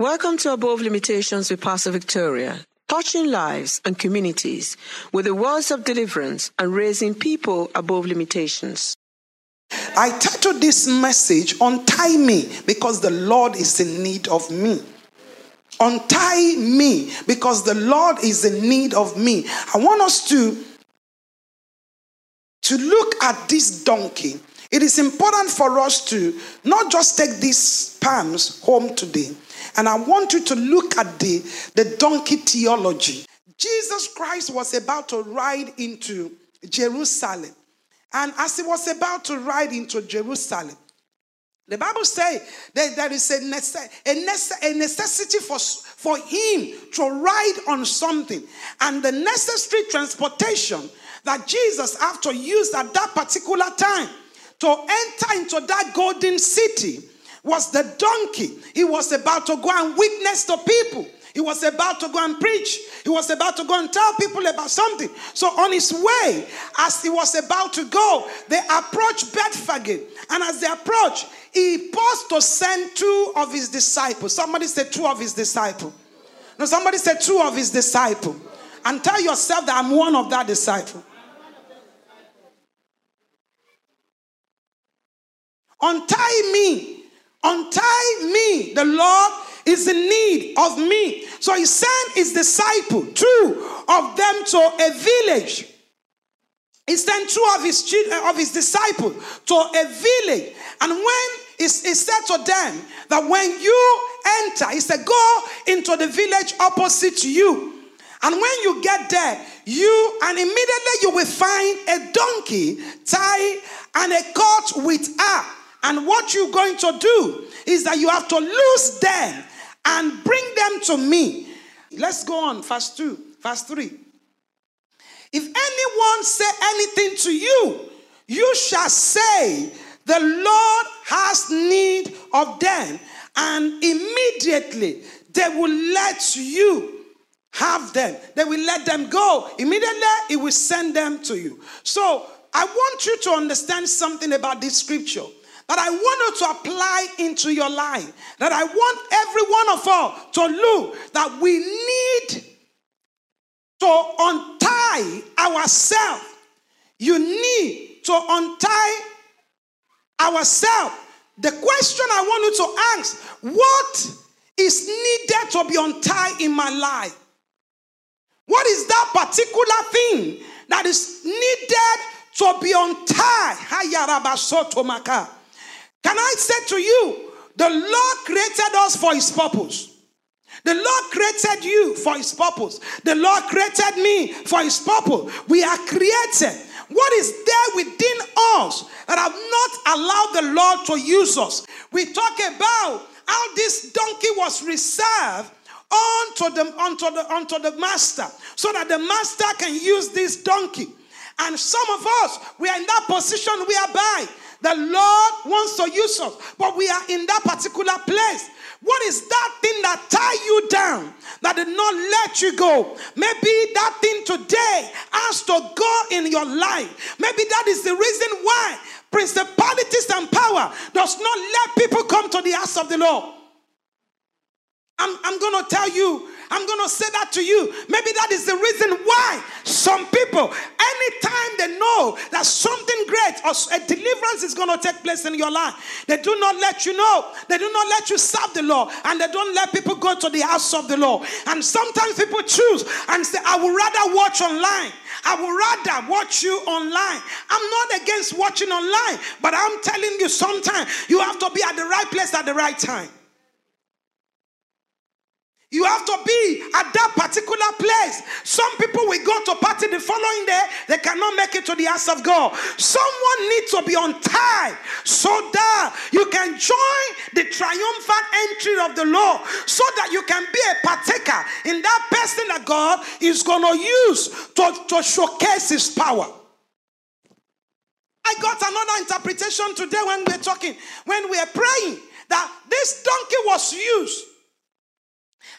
Welcome to Above Limitations with Pastor Victoria, touching lives and communities with the words of deliverance and raising people above limitations. I titled this message, Untie Me, because the Lord is in need of me. Untie me, because the Lord is in need of me. I want us to, to look at this donkey. It is important for us to not just take these palms home today, and I want you to look at the, the donkey theology. Jesus Christ was about to ride into Jerusalem. And as he was about to ride into Jerusalem, the Bible says that there is a, necessity for, for him to ride on something. And the necessary transportation that Jesus had to use at that particular time to enter into that golden city was the donkey. He was about to go and witness to people. He was about to go and preach. He was about to go and tell people about something. So on his way, as he was about to go, they approached Bethphage. And as they approached, he paused to send two of his disciples. Somebody said two of his disciples. No, somebody said two of his disciples. And tell yourself that I'm one of that disciple. Untie me Untie me. The Lord is in need of me. So he sent his disciple, two of them to a village. He sent two of his children, of his disciples to a village. And when he, he said to them that when you enter, he said, go into the village opposite to you. And when you get there, you and immediately you will find a donkey tied and a cart with her and what you're going to do is that you have to lose them and bring them to me. Let's go on, verse 2, verse 3. If anyone say anything to you, you shall say, The Lord has need of them, and immediately they will let you have them. They will let them go. Immediately, He will send them to you. So, I want you to understand something about this scripture that I want you to apply into your life. That I want every one of us to look that we need to untie ourselves. You need to untie ourselves. The question I want you to ask what is needed to be untied in my life? What is that particular thing that is needed to be untied? Can I say to you, the Lord created us for his purpose. The Lord created you for his purpose. The Lord created me for his purpose. We are created. What is there within us that have not allowed the Lord to use us? We talk about how this donkey was reserved unto the, unto the, unto the master so that the master can use this donkey. And some of us, we are in that position whereby the Lord wants to use us, but we are in that particular place. What is that thing that tie you down that did not let you go? Maybe that thing today has to go in your life. Maybe that is the reason why principalities and power does not let people come to the house of the Lord. I'm, I'm going to tell you I'm going to say that to you. Maybe that is the reason why some people, anytime they know that something great or a deliverance is going to take place in your life, they do not let you know. They do not let you serve the Lord and they don't let people go to the house of the Lord. And sometimes people choose and say, I would rather watch online. I would rather watch you online. I'm not against watching online, but I'm telling you, sometimes you have to be at the right place at the right time. You have to be at that particular place. Some people will go to party the following day, they cannot make it to the house of God. Someone needs to be untied so that you can join the triumphant entry of the Lord, so that you can be a partaker in that person that God is going to use to, to showcase his power. I got another interpretation today when we we're talking, when we're praying, that this donkey was used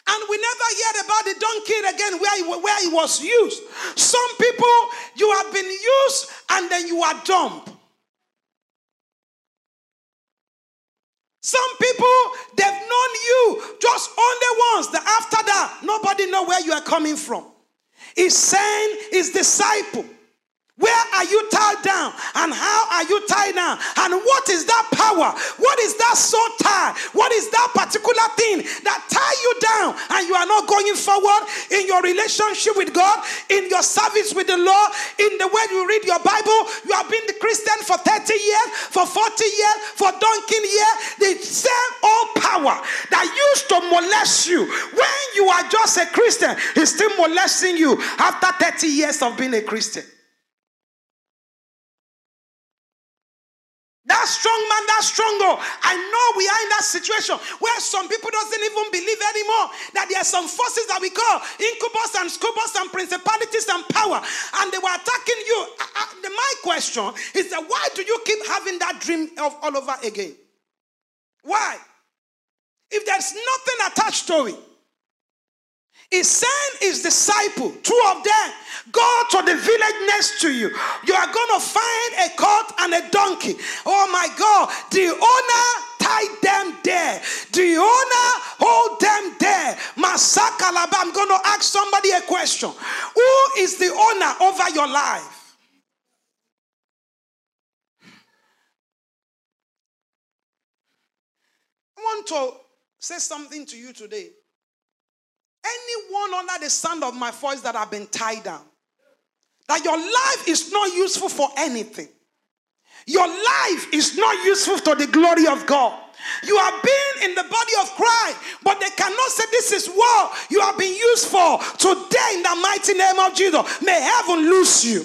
and we never heard about the donkey again where it, where it was used. Some people, you have been used and then you are dumped. Some people, they've known you just only once. The after that, nobody know where you are coming from. He's saying his disciple where are you tied down? And how are you tied down? And what is that power? What is that so tie? What is that particular thing that tie you down and you are not going forward in your relationship with God, in your service with the Lord, in the way you read your Bible? You have been the Christian for 30 years, for 40 years, for donkey years. The same old power that used to molest you when you are just a Christian is still molesting you after 30 years of being a Christian. That strong man, that struggle. I know we are in that situation where some people doesn't even believe anymore that there are some forces that we call incubus and succubus and principalities and power, and they were attacking you. My question is that why do you keep having that dream of all over again? Why? If there's nothing attached to it, he sent his disciple, two of them, go to the village next to you. You are going to find a colt and a donkey. Oh my God, the owner tied them there. The owner hold them there. Masakalaba, I'm going to ask somebody a question. Who is the owner over your life? I want to say something to you today. Anyone under the sound of my voice that have been tied down, that your life is not useful for anything. Your life is not useful to the glory of God. You have been in the body of Christ, but they cannot say this is what you have been used for. Today, in the mighty name of Jesus, may heaven loose you.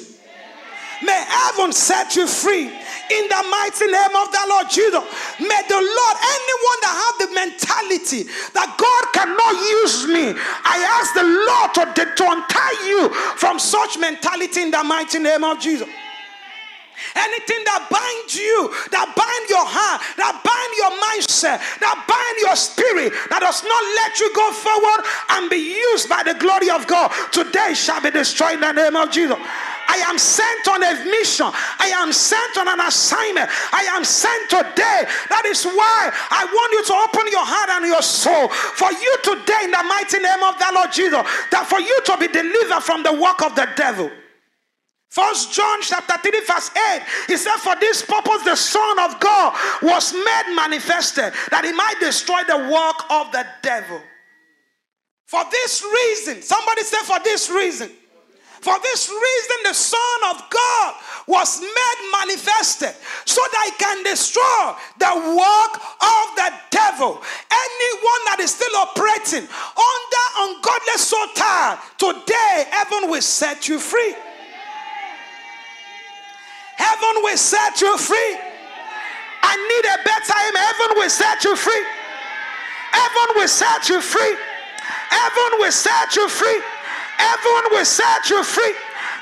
May heaven set you free in the mighty name of the Lord Jesus. May the Lord, anyone that have the mentality that God cannot use me, I ask the Lord to, to untie you from such mentality in the mighty name of Jesus. Anything that binds you, that bind your heart, that bind your mindset, that bind your spirit, that does not let you go forward and be used by the glory of God, today shall be destroyed in the name of Jesus. I am sent on a mission. I am sent on an assignment. I am sent today. That is why I want you to open your heart and your soul for you today in the mighty name of the Lord Jesus. That for you to be delivered from the work of the devil. First John chapter 3, verse 8. He said, For this purpose the Son of God was made manifested, that he might destroy the work of the devil. For this reason, somebody said, For this reason. For this reason, the Son of God was made manifested so that he can destroy the work of the devil. Anyone that is still operating under ungodly tie, today heaven will set you free. Heaven will set you free. I need a better aim. Heaven will set you free. Heaven will set you free. Heaven will set you free. Heaven will set you free.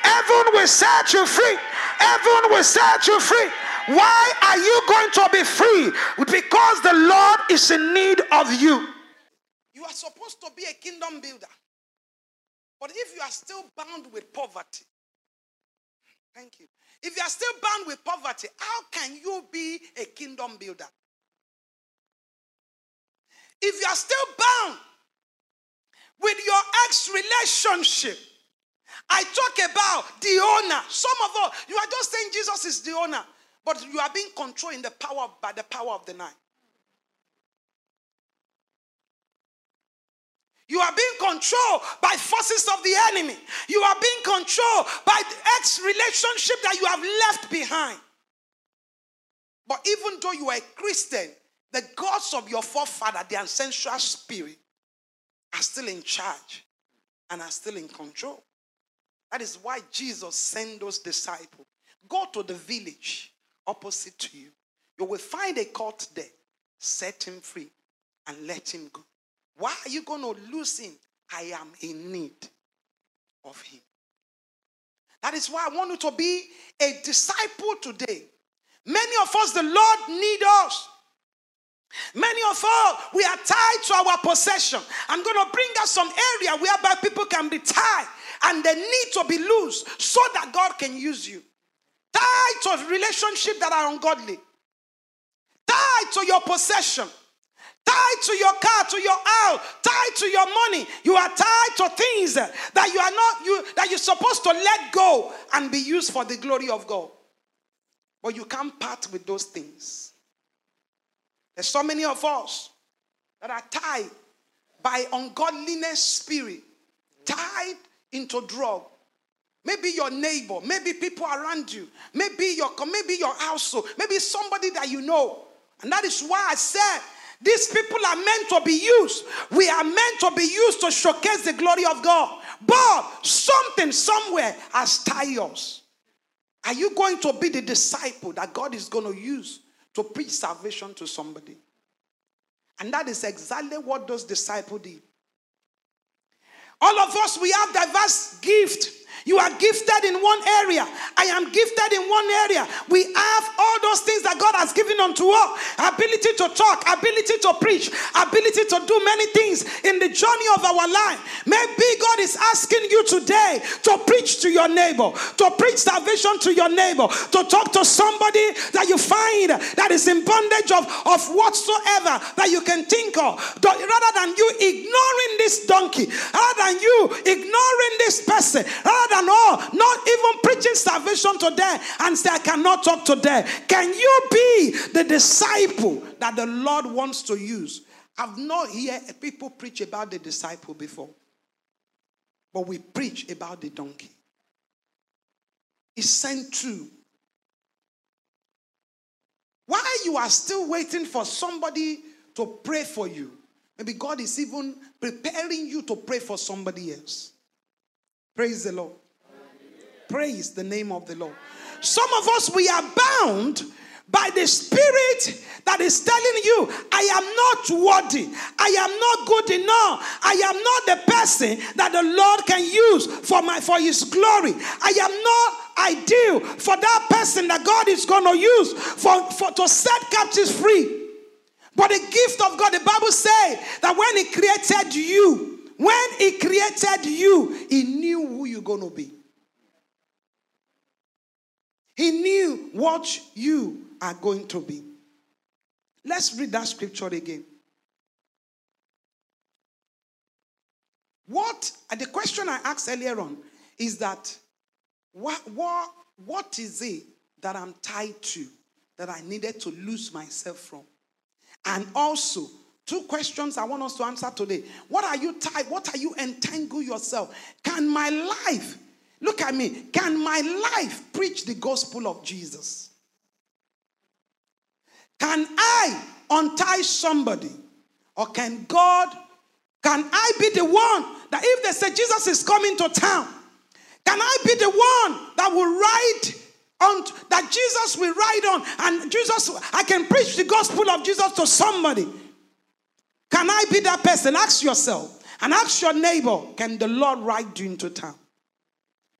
Heaven will set you free. Heaven will set you free. Why are you going to be free? Because the Lord is in need of you. You are supposed to be a kingdom builder. But if you are still bound with poverty, thank you. If you are still bound with poverty, how can you be a kingdom builder? If you are still bound with your ex relationship, I talk about the owner. Some of you are just saying Jesus is the owner, but you are being controlled in the power by the power of the night. You are being controlled by forces of the enemy. You are being controlled by the ex relationship that you have left behind. But even though you are a Christian, the gods of your forefather, the ancestral spirit, are still in charge and are still in control. That is why Jesus sent those disciples. Go to the village opposite to you. You will find a court there. Set him free and let him go. Why are you going to lose him? I am in need of him. That is why I want you to be a disciple today. Many of us, the Lord need us. Many of us, we are tied to our possession. I'm going to bring us some area whereby people can be tied and they need to be loose so that God can use you. Tied to relationships that are ungodly. Tied to your possession tied to your car, to your house, tied to your money. You are tied to things that you are not you that you're supposed to let go and be used for the glory of God. But you can't part with those things. There's so many of us that are tied by ungodliness spirit, tied into drug. Maybe your neighbor, maybe people around you, maybe your maybe your household, maybe somebody that you know. And that is why I said these people are meant to be used. We are meant to be used to showcase the glory of God. But something somewhere has tied us. Are you going to be the disciple that God is going to use to preach salvation to somebody? And that is exactly what those disciples did. All of us, we have diverse gift you are gifted in one area. I am gifted in one area. We have all those things that God has given unto us ability to talk, ability to preach, ability to do many things in the journey of our life. Maybe God is asking you today to preach to your neighbor, to preach salvation to your neighbor, to talk to somebody that you find that is in bondage of, of whatsoever that you can think of. Rather than you ignoring this donkey, rather than you ignoring this person, rather and all, not even preaching salvation to them and say, I cannot talk to them. Can you be the disciple that the Lord wants to use? I've not heard people preach about the disciple before, but we preach about the donkey. It's sent to. Why you are still waiting for somebody to pray for you? Maybe God is even preparing you to pray for somebody else. Praise the Lord. Praise the name of the Lord. Some of us, we are bound by the spirit that is telling you, I am not worthy, I am not good enough, I am not the person that the Lord can use for my for his glory. I am not ideal for that person that God is going to use for, for to set captives free. But the gift of God, the Bible says that when He created you, when He created you, He knew who you're going to be. He knew what you are going to be. Let's read that scripture again. What uh, the question I asked earlier on is that what, what, what is it that I'm tied to that I needed to lose myself from? And also, two questions I want us to answer today. What are you tied? What are you entangle yourself? Can my life Look at me. Can my life preach the gospel of Jesus? Can I untie somebody? Or can God, can I be the one that if they say Jesus is coming to town, can I be the one that will ride on, that Jesus will ride on, and Jesus, I can preach the gospel of Jesus to somebody? Can I be that person? Ask yourself and ask your neighbor, can the Lord ride you into town?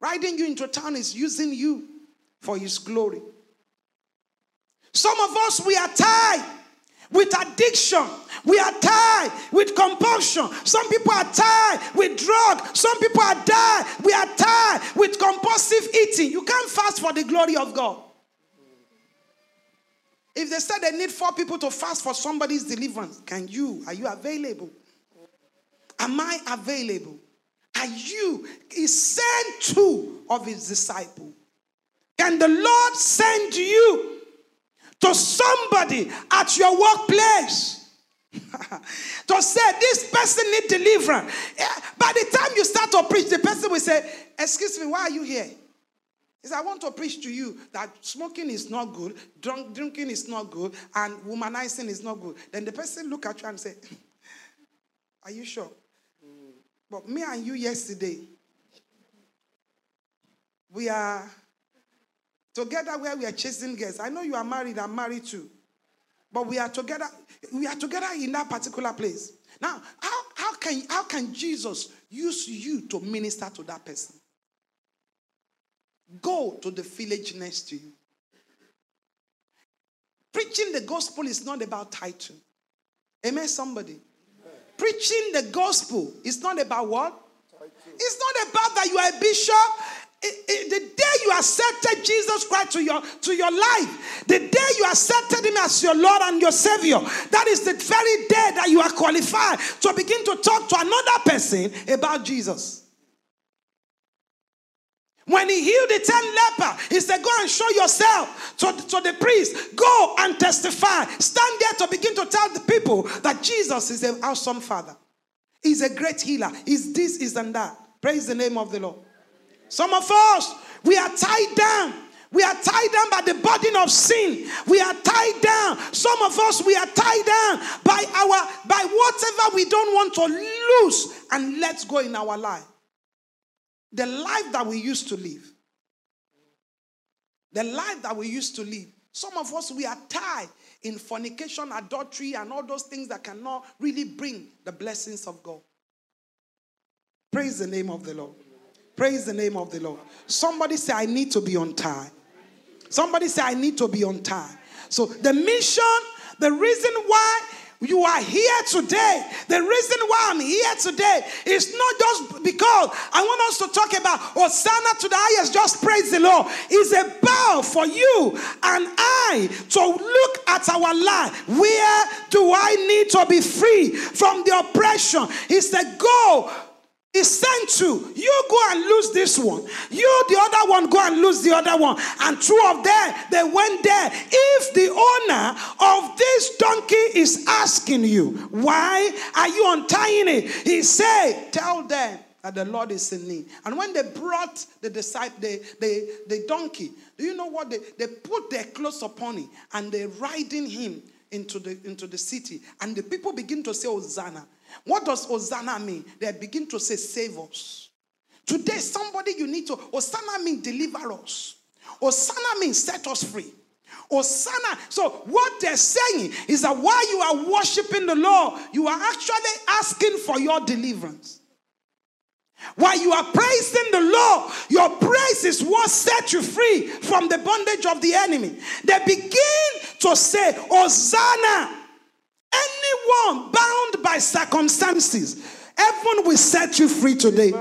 Riding you into town is using you for his glory. Some of us, we are tied with addiction. We are tied with compulsion. Some people are tied with drug. Some people are tied. We are tied with compulsive eating. You can't fast for the glory of God. If they said they need four people to fast for somebody's deliverance, can you? Are you available? Am I available? Are you? He sent two of his disciples. Can the Lord send you to somebody at your workplace? to say this person need deliverance. By the time you start to preach, the person will say, Excuse me, why are you here? He said, I want to preach to you that smoking is not good, drunk, drinking is not good, and womanizing is not good. Then the person look at you and say, Are you sure? But me and you yesterday, we are together where we are chasing girls. I know you are married, I'm married too. But we are together, we are together in that particular place. Now, how, how, can, how can Jesus use you to minister to that person? Go to the village next to you. Preaching the gospel is not about title. Amen, somebody. Preaching the gospel is not about what? It's not about that you are a bishop. the day you accepted Jesus Christ to your, to your life, the day you accepted Him as your Lord and your Savior, that is the very day that you are qualified to begin to talk to another person about Jesus. When he healed the ten leper, he said, Go and show yourself to, to the priest. Go and testify. Stand there to begin to tell the people that Jesus is an awesome father. He's a great healer. He's this, is and that. Praise the name of the Lord. Some of us, we are tied down. We are tied down by the burden of sin. We are tied down. Some of us, we are tied down by our by whatever we don't want to lose and let go in our life. The life that we used to live. The life that we used to live. Some of us, we are tied in fornication, adultery, and all those things that cannot really bring the blessings of God. Praise the name of the Lord. Praise the name of the Lord. Somebody say, I need to be on time. Somebody say, I need to be on time. So, the mission, the reason why you are here today. The reason why I'm here today is not just because I want us to talk about Hosanna to the highest, just praise the Lord. It's a bow for you and I to look at our life. Where do I need to be free from the oppression? He said, Go is sent to. You go and lose this one. You, the other one, go and lose the other one. And two of them, they went there. If the owner of this donkey is asking you, why are you untying it? He said, tell them that the Lord is in need. And when they brought the disciple, the, the, the donkey, do you know what? They, they put their clothes upon him and they're riding him into the, into the city. And the people begin to say, Hosanna. What does Hosanna mean? They begin to say, Save us. Today, somebody you need to, Hosanna means deliver us. Hosanna means set us free. Hosanna. So, what they're saying is that while you are worshiping the Lord, you are actually asking for your deliverance. While you are praising the Lord, your praise is what set you free from the bondage of the enemy. They begin to say, Hosanna. Anyone bound by circumstances, heaven will set you free today.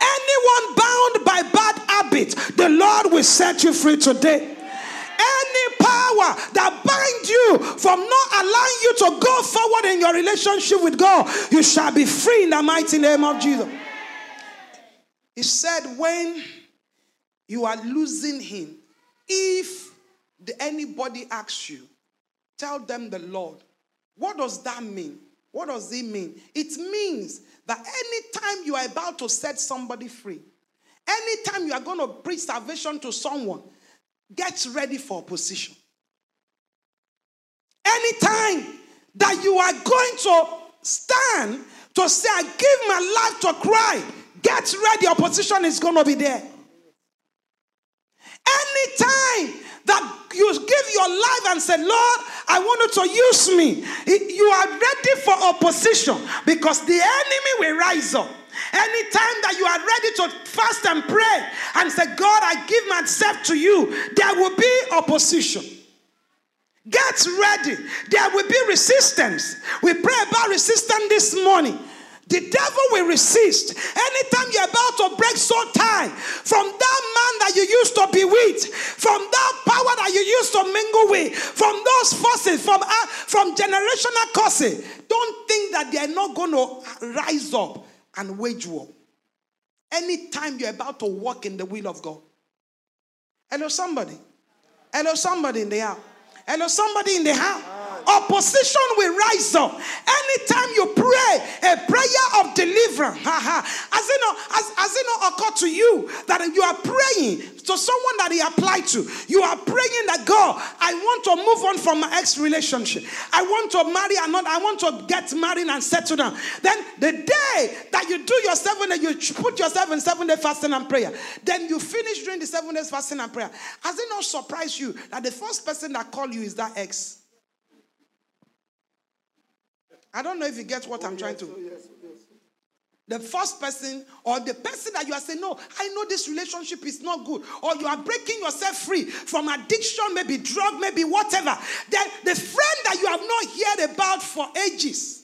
Anyone bound by bad habits, the Lord will set you free today. Any power that binds you from not allowing you to go forward in your relationship with God, you shall be free in the mighty name of Jesus. He said, when you are losing Him, if anybody asks you, Tell them the Lord. What does that mean? What does it mean? It means that anytime you are about to set somebody free, anytime you are going to preach salvation to someone, get ready for opposition. Anytime that you are going to stand to say, I give my life to cry, get ready, opposition is going to be there. Anytime that you give your life and say, Lord, I want you to use me. You are ready for opposition because the enemy will rise up. Anytime that you are ready to fast and pray and say, God, I give myself to you, there will be opposition. Get ready. There will be resistance. We pray about resistance this morning. The devil will resist. Anytime you're about to break so tight from that man that you used to be with, from that power that you used to mingle with, from those forces, from, uh, from generational causes, don't think that they're not going to rise up and wage war. Anytime you're about to walk in the will of God. Hello, somebody. Hello, somebody in the house. Hello, somebody in the house opposition will rise up. Anytime deliverance, has it not, has, has it not occurred to you that you are praying to someone that he applied to? You are praying that God, I want to move on from my ex relationship. I want to marry another, I want to get married and settle down. Then the day that you do your seven day, you put yourself in seven day fasting and prayer. Then you finish doing the seven days fasting and prayer. Has it not surprised you that the first person that called you is that ex? I don't know if you get what I'm trying to. The first person or the person that you are saying, No, I know this relationship is not good, or you are breaking yourself free from addiction, maybe drug, maybe whatever. Then the friend that you have not heard about for ages,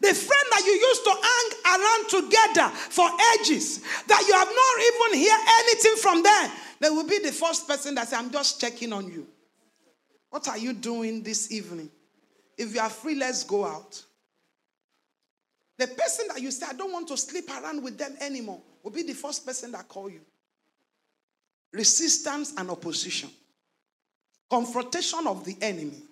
The friend that you used to hang around together for ages, that you have not even heard anything from them, they will be the first person that say, I'm just checking on you. What are you doing this evening? If you are free, let's go out. The person that you say, I don't want to sleep around with them anymore, will be the first person that call you. Resistance and opposition. Confrontation of the enemy.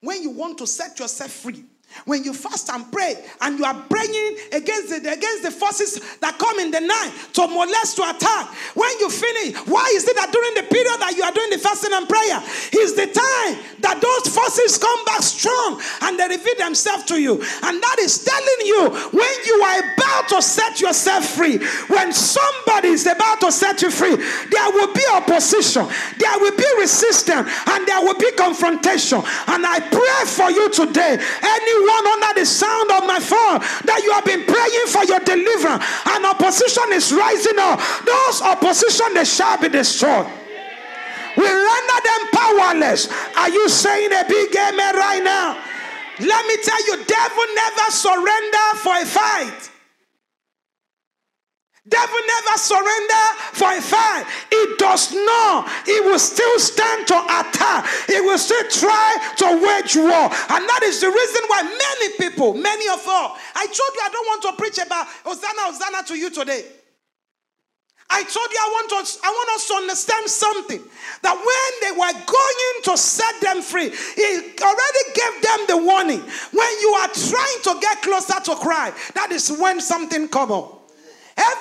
When you want to set yourself free, when you fast and pray and you are praying against the, against the forces that come in the night to molest, to attack, when you finish, why is it that during the period that you are doing the fasting and prayer is the time that those forces come back strong and they reveal themselves to you? And that is telling you when you are about to set yourself free, when somebody is about to set you free, there will be opposition, there will be resistance, and there will be confrontation. And I pray for you today. Anyone anyone under the sound of my phone that you have been praying for your deliverance and opposition is rising up, those opposition they shall be destroyed. We render them powerless. Are you saying a big amen right now? Let me tell you, devil never surrender for a fight. Devil never surrender for a fight. It does not. It will still stand to attack. It will still try to wage war. And that is the reason why many people, many of us, I told you I don't want to preach about Hosanna, Hosanna to you today. I told you I want us, I want us to understand something. That when they were going to set them free, he already gave them the warning. When you are trying to get closer to Christ, that is when something come up.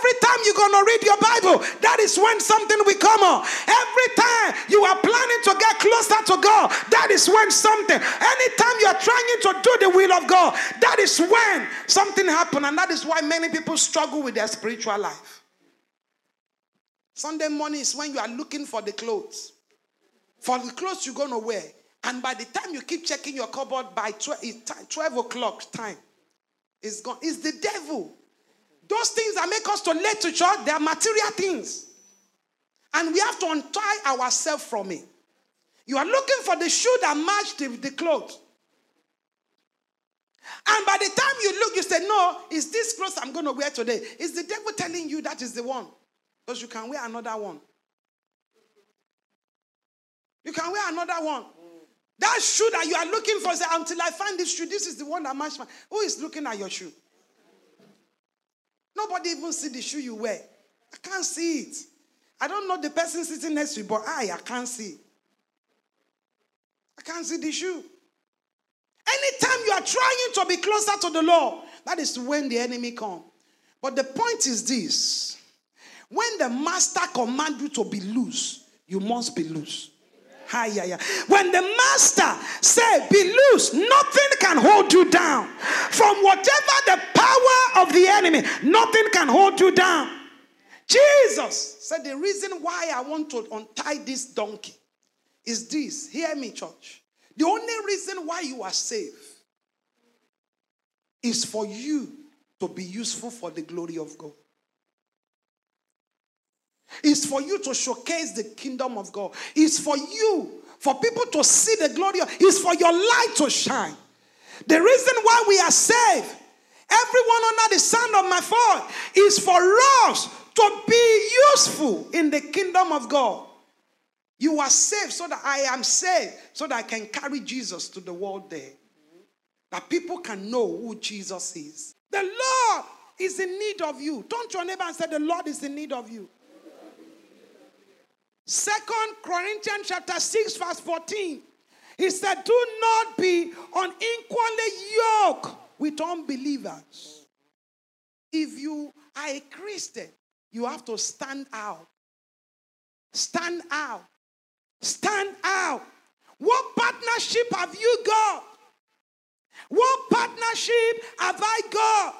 Every time you're going to read your Bible, that is when something will come on. Every time you are planning to get closer to God, that is when something. Anytime you are trying to do the will of God, that is when something happens. And that is why many people struggle with their spiritual life. Sunday morning is when you are looking for the clothes. For the clothes you're going to wear. And by the time you keep checking your cupboard by 12, 12 o'clock time, it's gone. It's the devil those things that make us to late to church, they are material things. And we have to untie ourselves from it. You are looking for the shoe that match the, the clothes. And by the time you look, you say, No, is this clothes I'm going to wear today? Is the devil telling you that is the one? Because you can wear another one. You can wear another one. That shoe that you are looking for, say, until I find this shoe, this is the one that matches my. Who is looking at your shoe? Nobody even see the shoe you wear. I can't see it. I don't know the person sitting next to you, but I, I can't see. I can't see the shoe. Anytime you are trying to be closer to the Lord, that is when the enemy come. But the point is this: when the master command you to be loose, you must be loose. When the master said, "Be loose," nothing can hold you down. From whatever the power of the enemy, nothing can hold you down. Jesus said, "The reason why I want to untie this donkey is this. Hear me, church. The only reason why you are saved is for you to be useful for the glory of God is for you to showcase the kingdom of God. Is for you, for people to see the glory is for your light to shine. The reason why we are saved, everyone under the sound of my voice, is for us to be useful in the kingdom of God. You are saved so that I am saved, so that I can carry Jesus to the world there. That people can know who Jesus is. The Lord is in need of you. Don't your neighbor and say, The Lord is in need of you. Second Corinthians chapter 6, verse 14. He said, Do not be unequally yoked with unbelievers. If you are a Christian, you have to stand out. Stand out. Stand out. What partnership have you got? What partnership have I got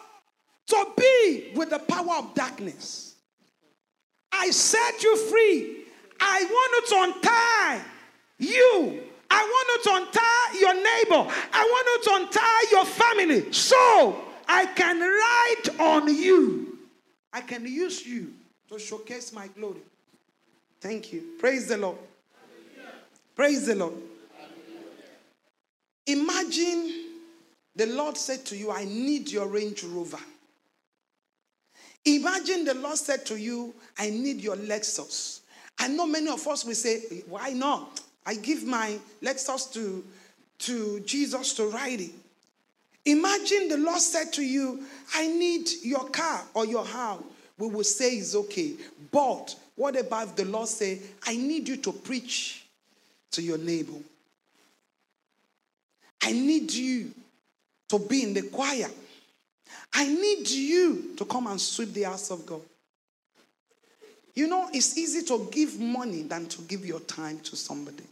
to be with the power of darkness? I set you free I want you to untie you. I want you to untie your neighbor. I want you to untie your family so I can ride on you. I can use you to showcase my glory. Thank you. Praise the Lord. Praise the Lord. Imagine the Lord said to you, I need your Range Rover. Imagine the Lord said to you, I need your Lexus. I know many of us will say, Why not? I give my Lexus to, to Jesus to ride it. Imagine the Lord said to you, I need your car or your house. We will say it's okay. But what about the Lord say, I need you to preach to your neighbor? I need you to be in the choir. I need you to come and sweep the house of God. You know, it's easy to give money than to give your time to somebody.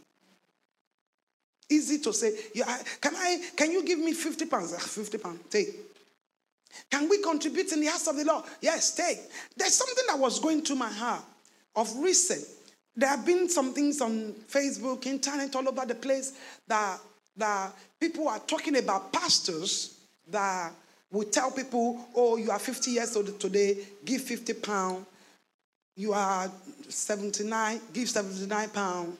Easy to say, yeah, can I can you give me 50 pounds? Ah, 50 pounds, take. Can we contribute in the house of the Lord? Yes, take. There's something that was going to my heart of recent. There have been some things on Facebook, internet, all over the place that, that people are talking about pastors that will tell people, oh, you are 50 years old today, give 50 pounds. You are 79, give 79 pounds.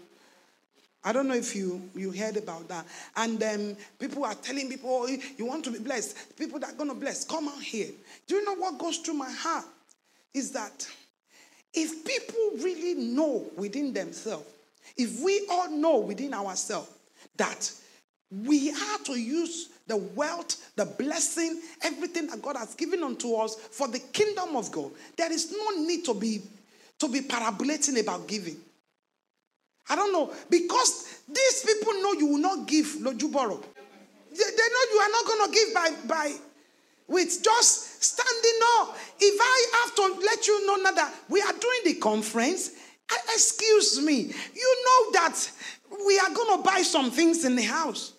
I don't know if you, you heard about that. And um, people are telling people, oh, you want to be blessed. People that are going to bless, come out here. Do you know what goes through my heart? Is that if people really know within themselves, if we all know within ourselves that we are to use the wealth, the blessing, everything that God has given unto us for the kingdom of God, there is no need to be to be parabolating about giving. I don't know. Because these people know you will not give Lojuboro. They, they know you are not going to give by, by with just standing up. If I have to let you know now that we are doing the conference, excuse me, you know that we are going to buy some things in the house.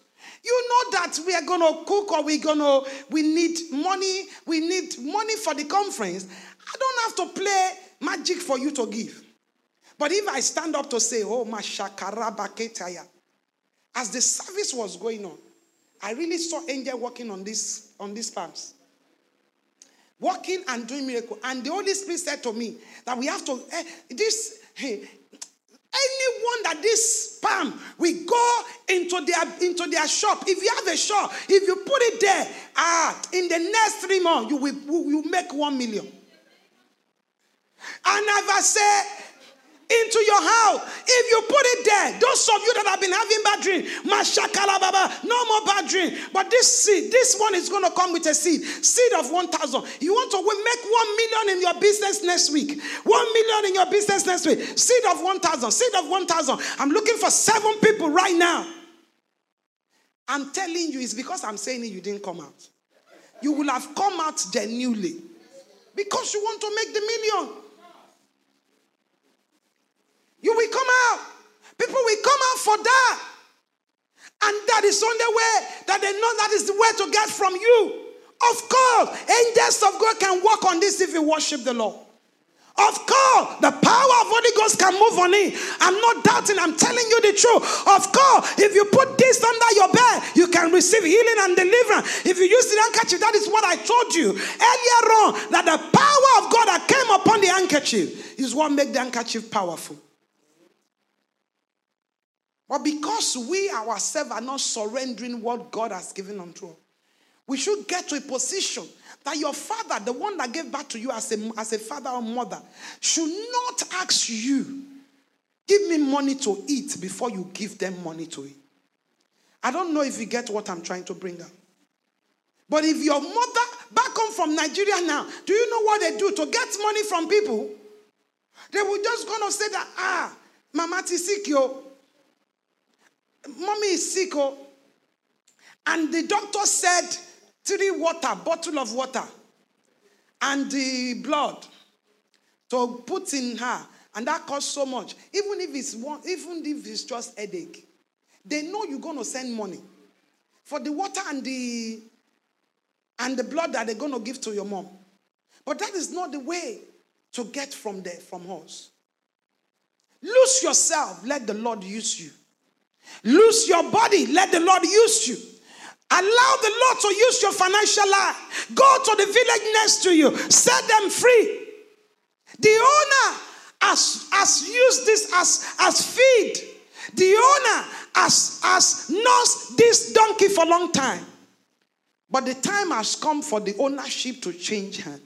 You know that we are going to cook or we're going to, we need money, we need money for the conference. I don't have to play magic for you to give. But if I stand up to say, oh, Mashakarabaketaya, as the service was going on, I really saw angel walking on this on these palms. Walking and doing miracle. And the Holy Spirit said to me that we have to eh, this hey, anyone that this palm we go into their into their shop. If you have a shop, if you put it there, ah, in the next three months, you will you make one million. Say into your house. If you put it there, those of you that have been having bad dream, baba, no more bad dream. But this seed, this one is going to come with a seed, seed of 1,000. You want to make 1 million in your business next week, 1 million in your business next week, seed of 1,000, seed of 1,000. I'm looking for seven people right now. I'm telling you, it's because I'm saying it, you didn't come out. You will have come out genuinely because you want to make the million. You will come out. People will come out for that. And that is on the way that they know that is the way to get from you. Of course, angels of God can work on this if you worship the Lord. Of course, the power of Holy Ghost can move on it. I'm not doubting, I'm telling you the truth. Of course, if you put this under your bed, you can receive healing and deliverance. If you use the handkerchief, that is what I told you earlier on that the power of God that came upon the handkerchief is what made the handkerchief powerful. But because we ourselves are not surrendering what God has given unto us, we should get to a position that your father, the one that gave birth to you as a, as a father or mother, should not ask you, give me money to eat before you give them money to eat. I don't know if you get what I'm trying to bring up. But if your mother back home from Nigeria now, do you know what they do to get money from people? They will just gonna say that, ah, Mama Tisikyo, Mommy is sick, oh. And the doctor said, three water, bottle of water, and the blood to put in her. And that costs so much. Even if it's one, even if it's just headache, they know you're to send money for the water and the and the blood that they're to give to your mom. But that is not the way to get from there from us. Lose yourself. Let the Lord use you. Lose your body. Let the Lord use you. Allow the Lord to use your financial life. Go to the village next to you. Set them free. The owner has, has used this as, as feed. The owner has, has nursed this donkey for a long time. But the time has come for the ownership to change hand.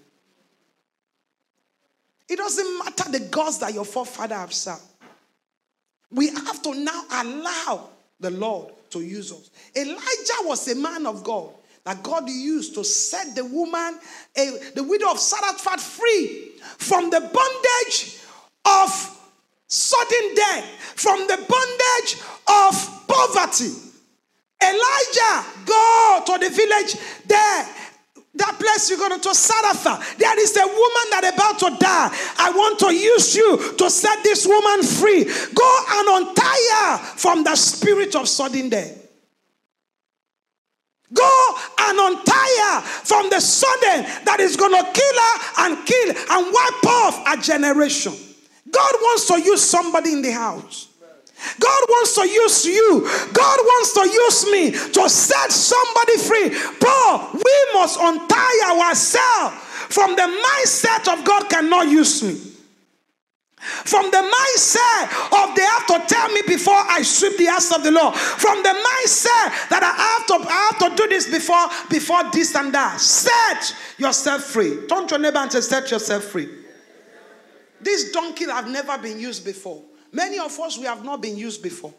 It doesn't matter the gods that your forefather have served. We have to now allow the Lord to use us. Elijah was a man of God that God used to set the woman, the widow of Zarephath, free from the bondage of sudden death, from the bondage of poverty. Elijah, go to the village there that place you're going to Zarephath. There is a woman that about to die. I want to use you to set this woman free. Go and untie her from the spirit of sudden death. Go and untie her from the sudden that is going to kill her and kill and wipe off a generation. God wants to use somebody in the house. God wants to use you. God wants to use me to set somebody free. Paul, we must untie ourselves from the mindset of God cannot use me. From the mindset of they have to tell me before I sweep the house of the Lord. From the mindset that I have to I have to do this before before this and that. Set yourself free. Turn to your neighbor and say, set yourself free. This donkey have never been used before. Many of us, we have not been used before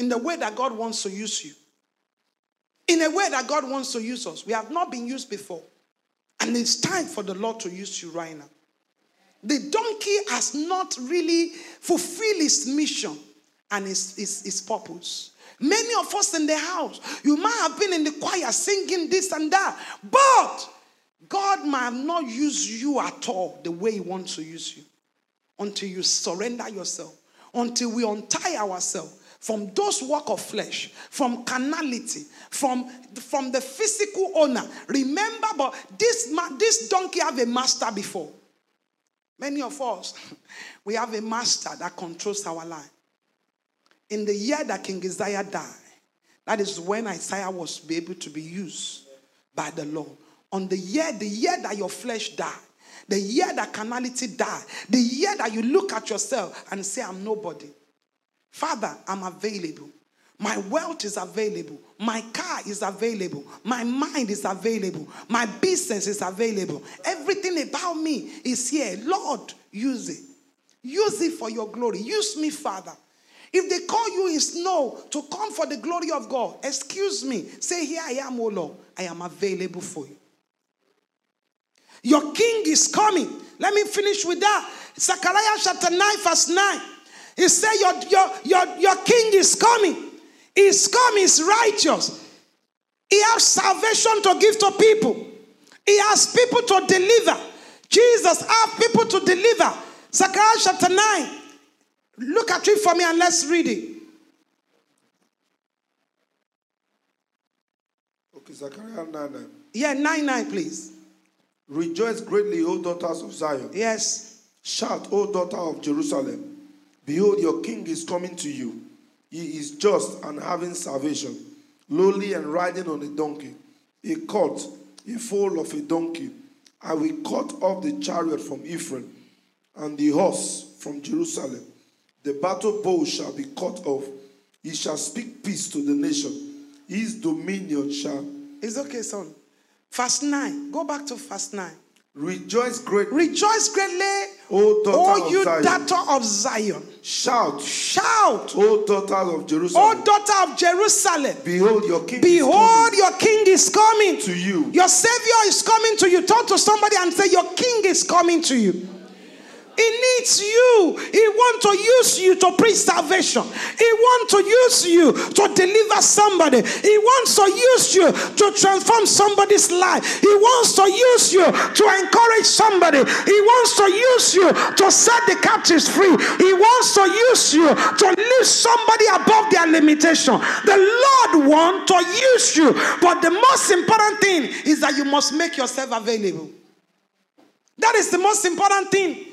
in the way that God wants to use you. In a way that God wants to use us. We have not been used before. And it's time for the Lord to use you right now. The donkey has not really fulfilled its mission and its, its purpose. Many of us in the house, you might have been in the choir singing this and that, but God might not use you at all the way He wants to use you until you surrender yourself until we untie ourselves from those work of flesh, from carnality, from, from the physical owner. Remember, but this, this donkey have a master before. Many of us, we have a master that controls our life. In the year that King Uzziah died, that is when Isaiah was able to be used by the Lord. On the year, the year that your flesh died, the year that carnality died, the year that you look at yourself and say, I'm nobody. Father, I'm available. My wealth is available. My car is available. My mind is available. My business is available. Everything about me is here. Lord, use it. Use it for your glory. Use me, Father. If they call you in snow to come for the glory of God, excuse me. Say, Here I am, O Lord. I am available for you. Your king is coming. Let me finish with that. Zechariah chapter 9, verse 9. He said, Your, your, your, your king is coming. He's come, he's righteous. He has salvation to give to people. He has people to deliver. Jesus has people to deliver. Zechariah chapter 9. Look at it for me and let's read it. Okay, Zechariah 9 9. Yeah, 9 9, please. Rejoice greatly, O daughters of Zion. Yes. Shout, O daughter of Jerusalem. Behold, your king is coming to you. He is just and having salvation, lowly and riding on a donkey, a colt, a foal of a donkey. I will cut off the chariot from Ephraim and the horse from Jerusalem. The battle bow shall be cut off. He shall speak peace to the nation. His dominion shall. It's okay, son. Verse 9. Go back to verse 9. Rejoice greatly. Rejoice greatly, O daughter O of you Zion. daughter of Zion. Shout, Shout, O daughter of O Jerusalem. daughter of Jerusalem. Behold, your king Behold, is your king is coming. coming to you. Your Savior is coming to you. Talk to somebody and say, Your king is coming to you. He needs you. He wants to use you to preach salvation. He wants to use you to deliver somebody. He wants to use you to transform somebody's life. He wants to use you to encourage somebody. He wants to use you to set the captives free. He wants to use you to lift somebody above their limitation. The Lord wants to use you, but the most important thing is that you must make yourself available. That is the most important thing.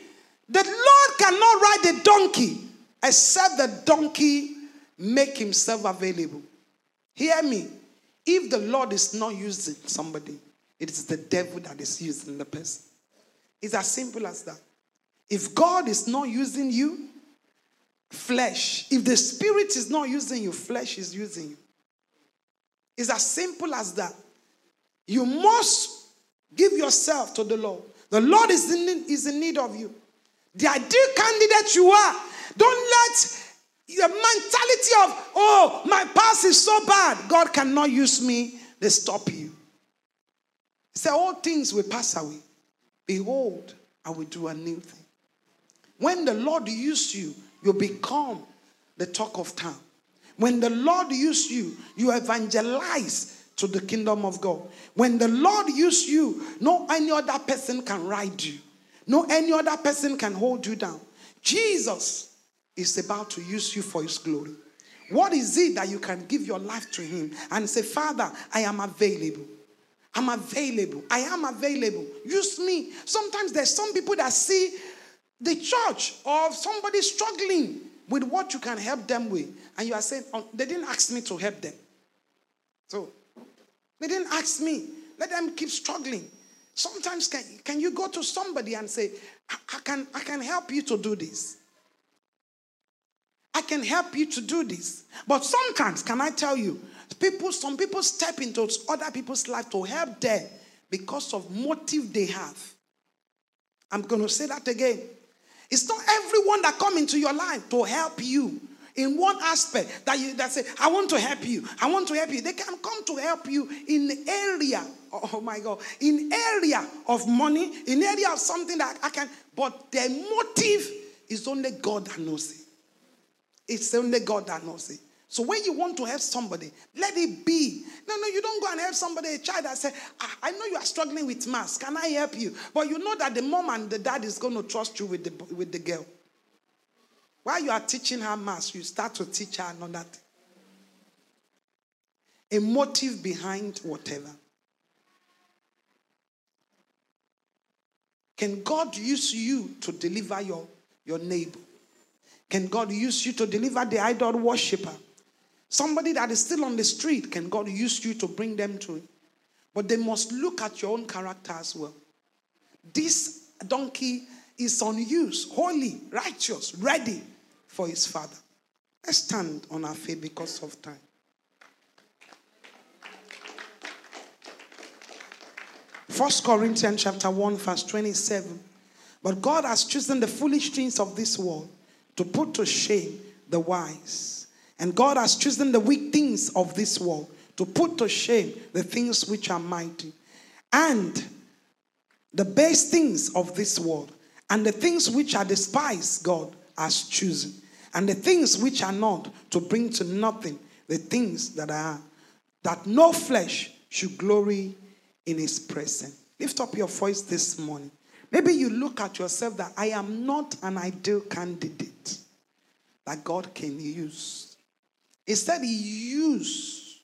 The Lord cannot ride a donkey except the donkey make himself available. Hear me. If the Lord is not using somebody, it is the devil that is using the person. It's as simple as that. If God is not using you, flesh, if the spirit is not using you, flesh is using you. It's as simple as that. You must give yourself to the Lord. The Lord is in, is in need of you. The ideal candidate you are. Don't let the mentality of, oh, my past is so bad, God cannot use me, they stop you. Said, All things will pass away. Behold, I will do a new thing. When the Lord uses you, you become the talk of town. When the Lord uses you, you evangelize to the kingdom of God. When the Lord uses you, no any other person can ride you. No any other person can hold you down. Jesus is about to use you for his glory. What is it that you can give your life to him and say, Father, I am available? I'm available. I am available. Use me. Sometimes there's some people that see the church or somebody struggling with what you can help them with. And you are saying, oh, they didn't ask me to help them. So, they didn't ask me. Let them keep struggling. Sometimes can, can you go to somebody and say, I, I, can, I can help you to do this. I can help you to do this. But sometimes, can I tell you, people, some people step into other people's life to help them because of motive they have. I'm going to say that again. It's not everyone that come into your life to help you in one aspect that you that say, I want to help you. I want to help you. They can come to help you in area. Oh my God. In area of money, in area of something that I can, but their motive is only God that knows it. It's only God that knows it. So when you want to help somebody, let it be. No, no, you don't go and help somebody, a child that say, ah, I know you are struggling with maths. Can I help you? But you know that the mom and the dad is going to trust you with the, with the girl. While you are teaching her maths, you start to teach her another thing. A motive behind whatever. Can God use you to deliver your, your neighbor? Can God use you to deliver the idol worshiper? Somebody that is still on the street, can God use you to bring them to Him? But they must look at your own character as well. This donkey is on use, holy, righteous, ready for his father. Let's stand on our feet because of time. First Corinthians chapter 1, verse 27. But God has chosen the foolish things of this world to put to shame the wise. And God has chosen the weak things of this world to put to shame the things which are mighty. And the base things of this world and the things which are despised, God has chosen and the things which are not to bring to nothing the things that are, that no flesh should glory in his presence. Lift up your voice this morning. Maybe you look at yourself that I am not an ideal candidate that God can use. Instead, He used,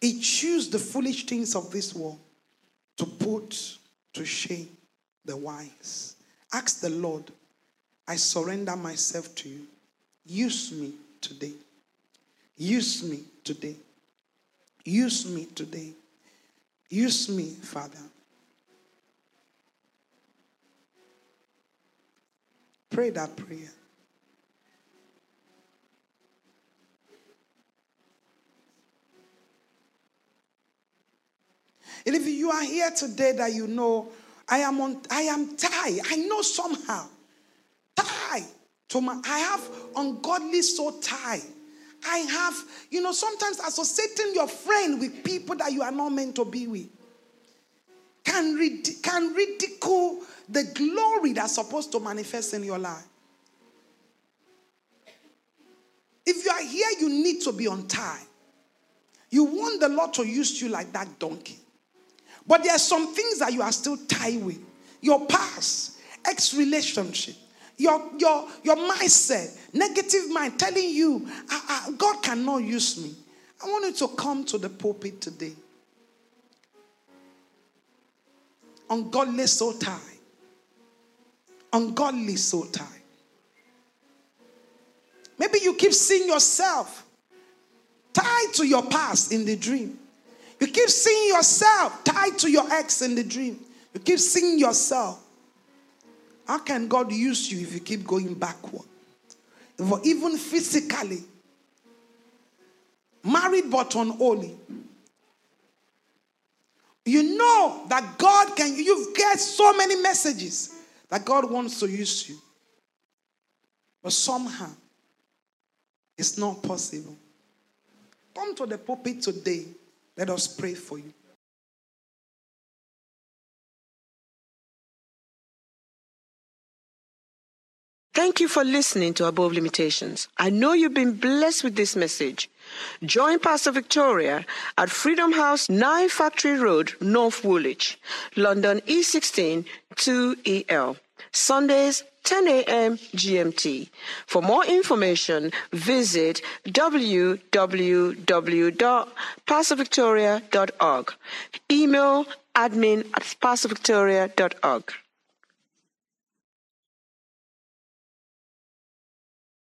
He chose the foolish things of this world to put to shame the wise. Ask the Lord, I surrender myself to you. Use me today. Use me today. Use me today. Use me, Father. Pray that prayer. And if you are here today that you know I am on I am tired. I know somehow. To my, I have ungodly soul tie. I have, you know, sometimes associating your friend with people that you are not meant to be with can, rid- can ridicule the glory that's supposed to manifest in your life. If you are here, you need to be on time. You want the Lord to use you like that donkey. But there are some things that you are still tied with. Your past, ex relationship, your, your, your mindset, negative mind telling you, I, I, God cannot use me. I want you to come to the pulpit today. Ungodly soul tie. Ungodly soul tie. Maybe you keep seeing yourself tied to your past in the dream. You keep seeing yourself tied to your ex in the dream. You keep seeing yourself how can God use you if you keep going backward? For even physically, married but unholy, You know that God can, you've get so many messages that God wants to use you. But somehow, it's not possible. Come to the pulpit today. Let us pray for you. Thank you for listening to Above Limitations. I know you've been blessed with this message. Join Pastor Victoria at Freedom House 9 Factory Road, North Woolwich, London E16 2EL. Sundays 10 a.m. GMT. For more information, visit www.pastorvictoria.org. Email admin at pastorvictoria.org.